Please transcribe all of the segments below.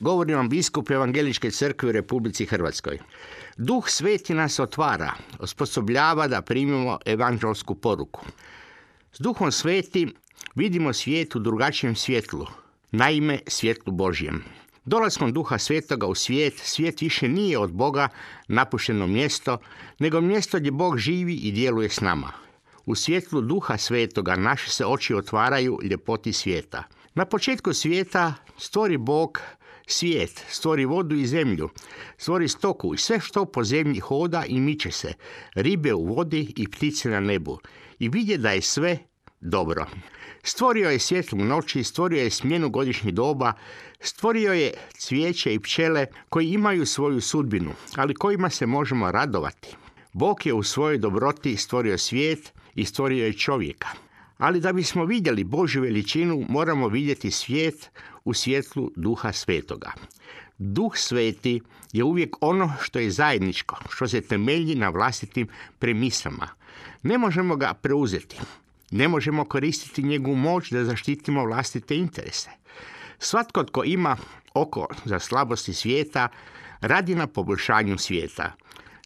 Govori vam biskup Evangeličke crkve u Republici Hrvatskoj. Duh sveti nas otvara, osposobljava da primimo evanđelsku poruku. S duhom sveti vidimo svijet u drugačijem svjetlu, naime svjetlu Božjem. Dolaskom duha svetoga u svijet, svijet više nije od Boga napušteno mjesto, nego mjesto gdje Bog živi i djeluje s nama. U svjetlu duha svetoga naše se oči otvaraju ljepoti svijeta. Na početku svijeta stvori Bog svijet, stvori vodu i zemlju, stvori stoku i sve što po zemlji hoda i miče se, ribe u vodi i ptice na nebu. I vidje da je sve dobro. Stvorio je svjetlu noći, stvorio je smjenu godišnjih doba, stvorio je cvijeće i pčele koji imaju svoju sudbinu, ali kojima se možemo radovati. Bog je u svojoj dobroti stvorio svijet i stvorio je čovjeka. Ali da bismo vidjeli Božju veličinu, moramo vidjeti svijet u svjetlu duha svetoga. Duh sveti je uvijek ono što je zajedničko, što se temelji na vlastitim premisama. Ne možemo ga preuzeti. Ne možemo koristiti njegovu moć da zaštitimo vlastite interese. Svatko tko ima oko za slabosti svijeta radi na poboljšanju svijeta.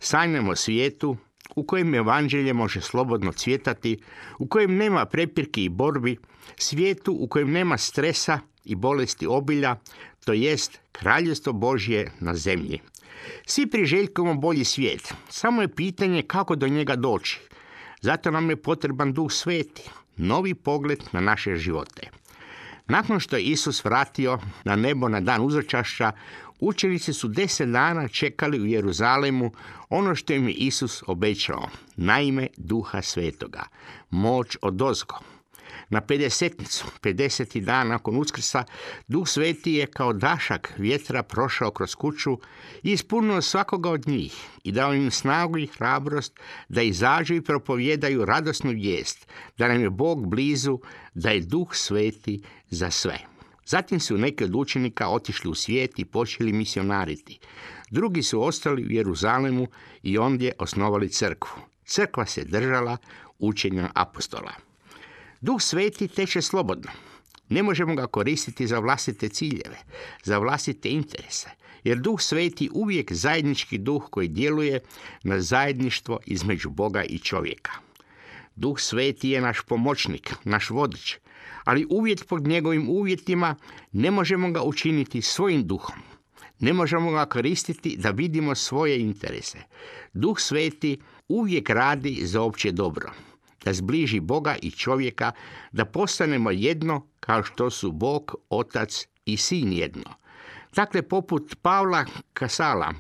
Sanjamo svijetu u kojem evanđelje može slobodno cvjetati, u kojem nema prepirki i borbi, svijetu u kojem nema stresa i bolesti obilja, to jest kraljevstvo Božje na zemlji. Svi priželjkujemo bolji svijet, samo je pitanje kako do njega doći. Zato nam je potreban duh sveti, novi pogled na naše živote. Nakon što je Isus vratio na nebo na dan uzročašća, učenici su deset dana čekali u Jeruzalemu ono što im je Isus obećao, naime duha svetoga, moć od ozgo. Na 50. 50. dan nakon uskrsa, Duh Sveti je kao dašak vjetra prošao kroz kuću i ispunio svakoga od njih i dao im snagu i hrabrost da izađu i propovjedaju radosnu vijest, da nam je Bog blizu, da je Duh Sveti za sve. Zatim su neki od učenika otišli u svijet i počeli misionariti. Drugi su ostali u Jeruzalemu i ondje osnovali crkvu. Crkva se držala učenja apostola. Duh sveti teče slobodno. Ne možemo ga koristiti za vlastite ciljeve, za vlastite interese, jer duh sveti uvijek zajednički duh koji djeluje na zajedništvo između Boga i čovjeka. Duh sveti je naš pomoćnik, naš vodič, ali uvjet pod njegovim uvjetima ne možemo ga učiniti svojim duhom. Ne možemo ga koristiti da vidimo svoje interese. Duh sveti uvijek radi za opće dobro da zbliži Boga i čovjeka, da postanemo jedno kao što su Bog, Otac i Sin jedno. Dakle, poput Pavla Kasala,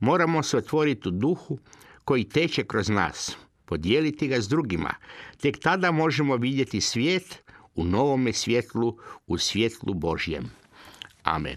moramo se otvoriti u duhu koji teče kroz nas, podijeliti ga s drugima. Tek tada možemo vidjeti svijet u novome svjetlu, u svjetlu Božjem. Amen.